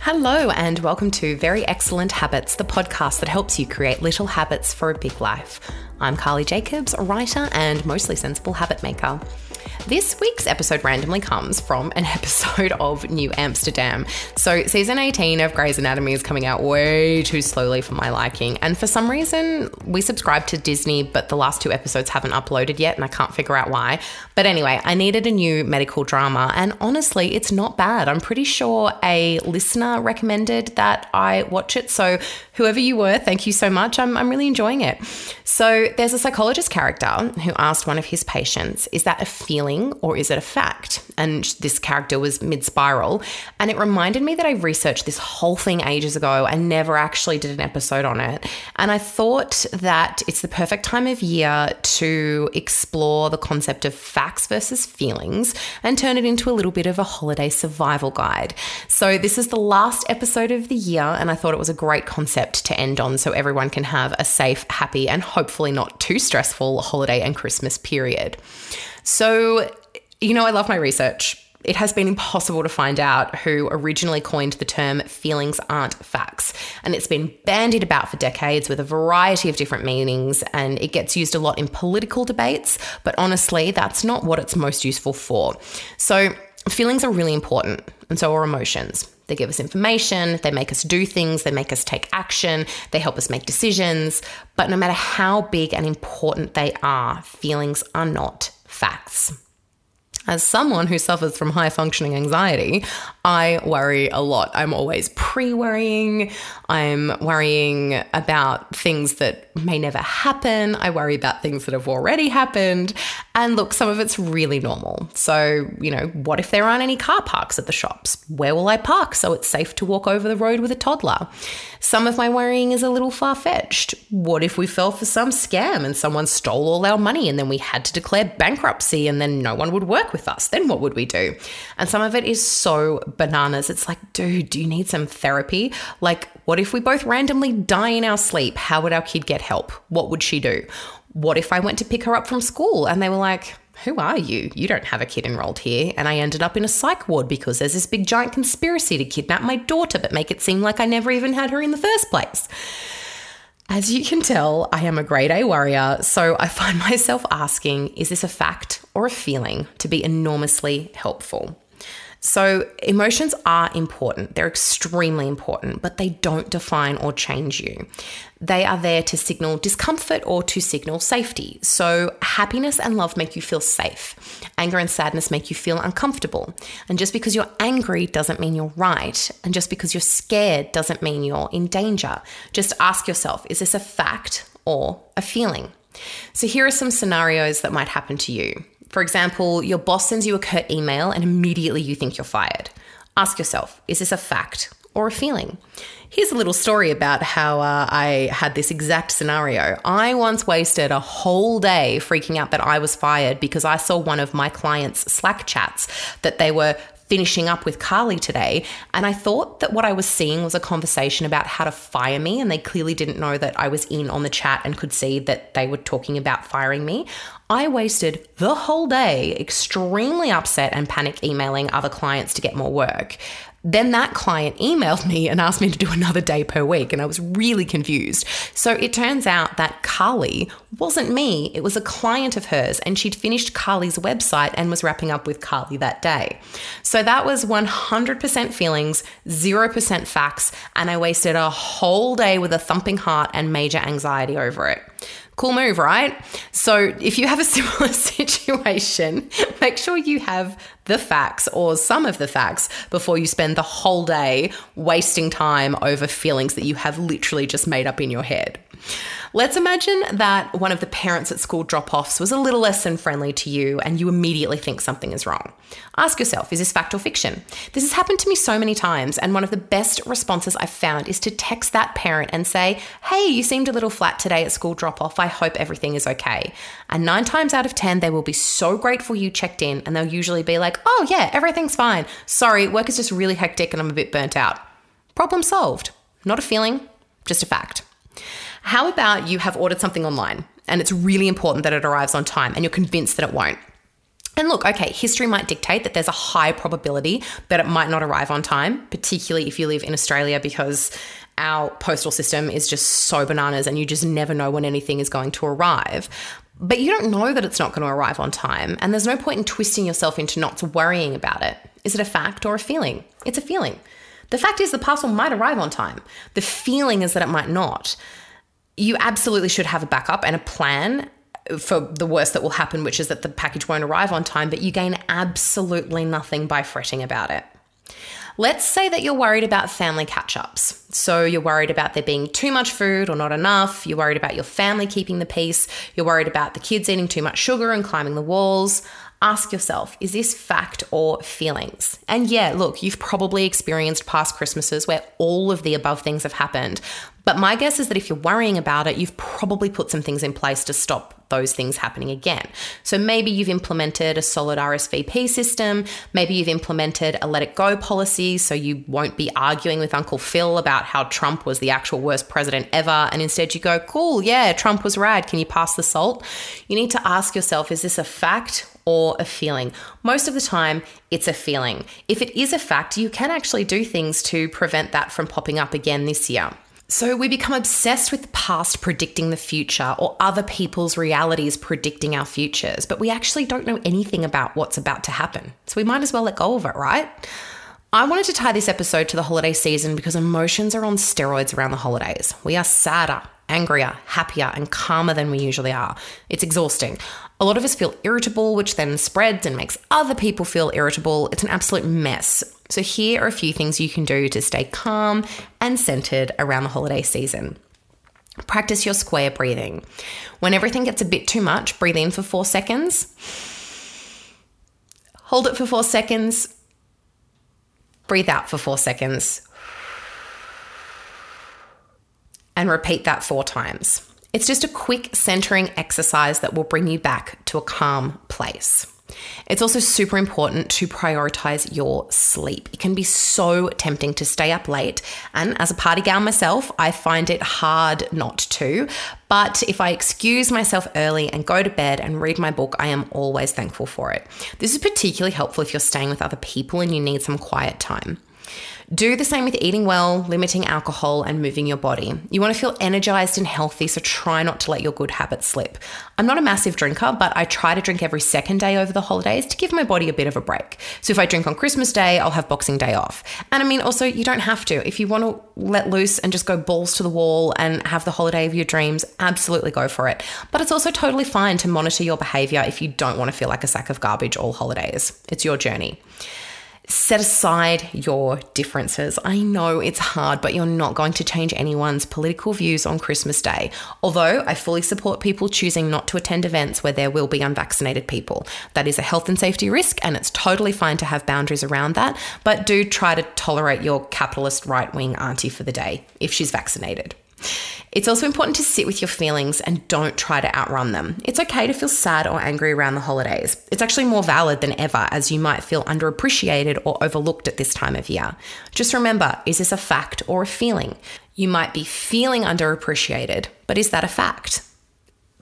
Hello, and welcome to Very Excellent Habits, the podcast that helps you create little habits for a big life. I'm Carly Jacobs, writer and mostly sensible habit maker. This week's episode randomly comes from an episode of New Amsterdam. So, season 18 of Grey's Anatomy is coming out way too slowly for my liking. And for some reason, we subscribe to Disney, but the last two episodes haven't uploaded yet, and I can't figure out why. But anyway, I needed a new medical drama, and honestly, it's not bad. I'm pretty sure a listener recommended that I watch it. So, whoever you were, thank you so much. I'm, I'm really enjoying it. So, there's a psychologist character who asked one of his patients, Is that a feeling or is it a fact? And this character was mid spiral. And it reminded me that I researched this whole thing ages ago and never actually did an episode on it. And I thought that it's the perfect time of year to explore the concept of facts versus feelings and turn it into a little bit of a holiday survival guide. So, this is the last episode of the year, and I thought it was a great concept to end on so everyone can have a safe, happy, and hopefully not too stressful holiday and Christmas period. So, you know, I love my research. It has been impossible to find out who originally coined the term feelings aren't facts. And it's been bandied about for decades with a variety of different meanings, and it gets used a lot in political debates. But honestly, that's not what it's most useful for. So, feelings are really important, and so are emotions. They give us information, they make us do things, they make us take action, they help us make decisions. But no matter how big and important they are, feelings are not facts. As someone who suffers from high functioning anxiety, I worry a lot. I'm always pre worrying. I'm worrying about things that may never happen. I worry about things that have already happened. And look, some of it's really normal. So, you know, what if there aren't any car parks at the shops? Where will I park so it's safe to walk over the road with a toddler? Some of my worrying is a little far fetched. What if we fell for some scam and someone stole all our money and then we had to declare bankruptcy and then no one would work with us? Then what would we do? And some of it is so bananas. It's like, dude, do you need some therapy? Like, what if we both randomly die in our sleep? How would our kid get help? What would she do? What if I went to pick her up from school and they were like, who are you? You don't have a kid enrolled here. And I ended up in a psych ward because there's this big giant conspiracy to kidnap my daughter, but make it seem like I never even had her in the first place. As you can tell, I am a grade A warrior, so I find myself asking is this a fact or a feeling to be enormously helpful? So, emotions are important. They're extremely important, but they don't define or change you. They are there to signal discomfort or to signal safety. So, happiness and love make you feel safe. Anger and sadness make you feel uncomfortable. And just because you're angry doesn't mean you're right. And just because you're scared doesn't mean you're in danger. Just ask yourself is this a fact or a feeling? So, here are some scenarios that might happen to you. For example, your boss sends you a curt email and immediately you think you're fired. Ask yourself is this a fact or a feeling? Here's a little story about how uh, I had this exact scenario. I once wasted a whole day freaking out that I was fired because I saw one of my clients' Slack chats that they were finishing up with Carly today. And I thought that what I was seeing was a conversation about how to fire me. And they clearly didn't know that I was in on the chat and could see that they were talking about firing me. I wasted the whole day extremely upset and panic emailing other clients to get more work. Then that client emailed me and asked me to do another day per week, and I was really confused. So it turns out that Carly wasn't me, it was a client of hers, and she'd finished Carly's website and was wrapping up with Carly that day. So that was 100% feelings, 0% facts, and I wasted a whole day with a thumping heart and major anxiety over it. Cool move, right? So, if you have a similar situation, make sure you have the facts or some of the facts before you spend the whole day wasting time over feelings that you have literally just made up in your head. Let's imagine that one of the parents at school drop offs was a little less than friendly to you and you immediately think something is wrong. Ask yourself is this fact or fiction? This has happened to me so many times, and one of the best responses I've found is to text that parent and say, Hey, you seemed a little flat today at school drop off. I hope everything is okay. And nine times out of 10, they will be so grateful you checked in, and they'll usually be like, Oh, yeah, everything's fine. Sorry, work is just really hectic and I'm a bit burnt out. Problem solved. Not a feeling, just a fact. How about you have ordered something online and it's really important that it arrives on time and you're convinced that it won't? And look, okay, history might dictate that there's a high probability that it might not arrive on time, particularly if you live in Australia, because our postal system is just so bananas and you just never know when anything is going to arrive. But you don't know that it's not going to arrive on time, and there's no point in twisting yourself into not worrying about it. Is it a fact or a feeling? It's a feeling. The fact is, the parcel might arrive on time. The feeling is that it might not. You absolutely should have a backup and a plan for the worst that will happen, which is that the package won't arrive on time, but you gain absolutely nothing by fretting about it. Let's say that you're worried about family catch ups. So you're worried about there being too much food or not enough. You're worried about your family keeping the peace. You're worried about the kids eating too much sugar and climbing the walls. Ask yourself, is this fact or feelings? And yeah, look, you've probably experienced past Christmases where all of the above things have happened. But my guess is that if you're worrying about it, you've probably put some things in place to stop those things happening again. So maybe you've implemented a solid RSVP system. Maybe you've implemented a let it go policy so you won't be arguing with Uncle Phil about how Trump was the actual worst president ever. And instead you go, cool, yeah, Trump was rad. Can you pass the salt? You need to ask yourself, is this a fact or a feeling. Most of the time, it's a feeling. If it is a fact, you can actually do things to prevent that from popping up again this year. So we become obsessed with the past predicting the future or other people's realities predicting our futures, but we actually don't know anything about what's about to happen. So we might as well let go of it, right? I wanted to tie this episode to the holiday season because emotions are on steroids around the holidays. We are sadder, angrier, happier, and calmer than we usually are. It's exhausting. A lot of us feel irritable, which then spreads and makes other people feel irritable. It's an absolute mess. So, here are a few things you can do to stay calm and centered around the holiday season. Practice your square breathing. When everything gets a bit too much, breathe in for four seconds, hold it for four seconds, breathe out for four seconds, and repeat that four times. It's just a quick centering exercise that will bring you back to a calm place. It's also super important to prioritize your sleep. It can be so tempting to stay up late. And as a party gal myself, I find it hard not to. But if I excuse myself early and go to bed and read my book, I am always thankful for it. This is particularly helpful if you're staying with other people and you need some quiet time. Do the same with eating well, limiting alcohol, and moving your body. You want to feel energized and healthy, so try not to let your good habits slip. I'm not a massive drinker, but I try to drink every second day over the holidays to give my body a bit of a break. So if I drink on Christmas Day, I'll have Boxing Day off. And I mean, also, you don't have to. If you want to let loose and just go balls to the wall and have the holiday of your dreams, absolutely go for it. But it's also totally fine to monitor your behavior if you don't want to feel like a sack of garbage all holidays. It's your journey set aside your differences. I know it's hard, but you're not going to change anyone's political views on Christmas Day. Although I fully support people choosing not to attend events where there will be unvaccinated people. That is a health and safety risk, and it's totally fine to have boundaries around that. But do try to tolerate your capitalist right wing auntie for the day if she's vaccinated. It's also important to sit with your feelings and don't try to outrun them. It's okay to feel sad or angry around the holidays. It's actually more valid than ever, as you might feel underappreciated or overlooked at this time of year. Just remember is this a fact or a feeling? You might be feeling underappreciated, but is that a fact?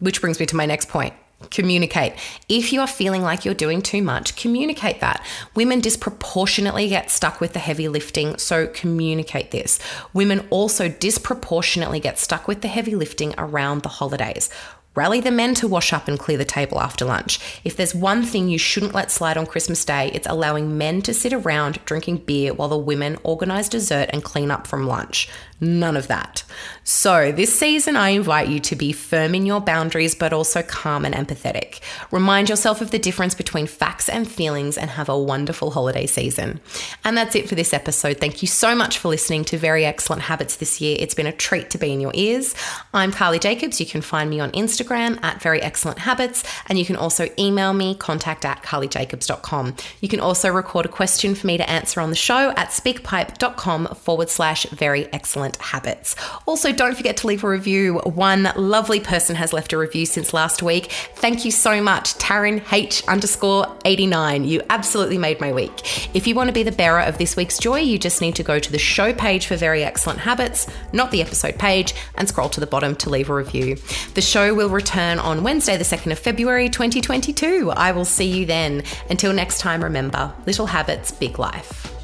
Which brings me to my next point communicate. If you are feeling like you're doing too much, communicate that. Women disproportionately get stuck with the heavy lifting, so communicate this. Women also disproportionately get stuck with the heavy lifting around the holidays. Rally the men to wash up and clear the table after lunch. If there's one thing you shouldn't let slide on Christmas Day, it's allowing men to sit around drinking beer while the women organise dessert and clean up from lunch. None of that. So, this season, I invite you to be firm in your boundaries, but also calm and empathetic. Remind yourself of the difference between facts and feelings and have a wonderful holiday season. And that's it for this episode. Thank you so much for listening to Very Excellent Habits this year. It's been a treat to be in your ears. I'm Carly Jacobs. You can find me on Instagram at Very Excellent Habits, and you can also email me contact at carlyjacobs.com. You can also record a question for me to answer on the show at speakpipe.com forward slash very excellent excellent habits. Also, don't forget to leave a review. One lovely person has left a review since last week. Thank you so much, Taryn H underscore 89. You absolutely made my week. If you want to be the bearer of this week's joy, you just need to go to the show page for Very Excellent Habits, not the episode page, and scroll to the bottom to leave a review. The show will return on Wednesday, the 2nd of February 2022. I will see you then. Until next time, remember little habits, big life.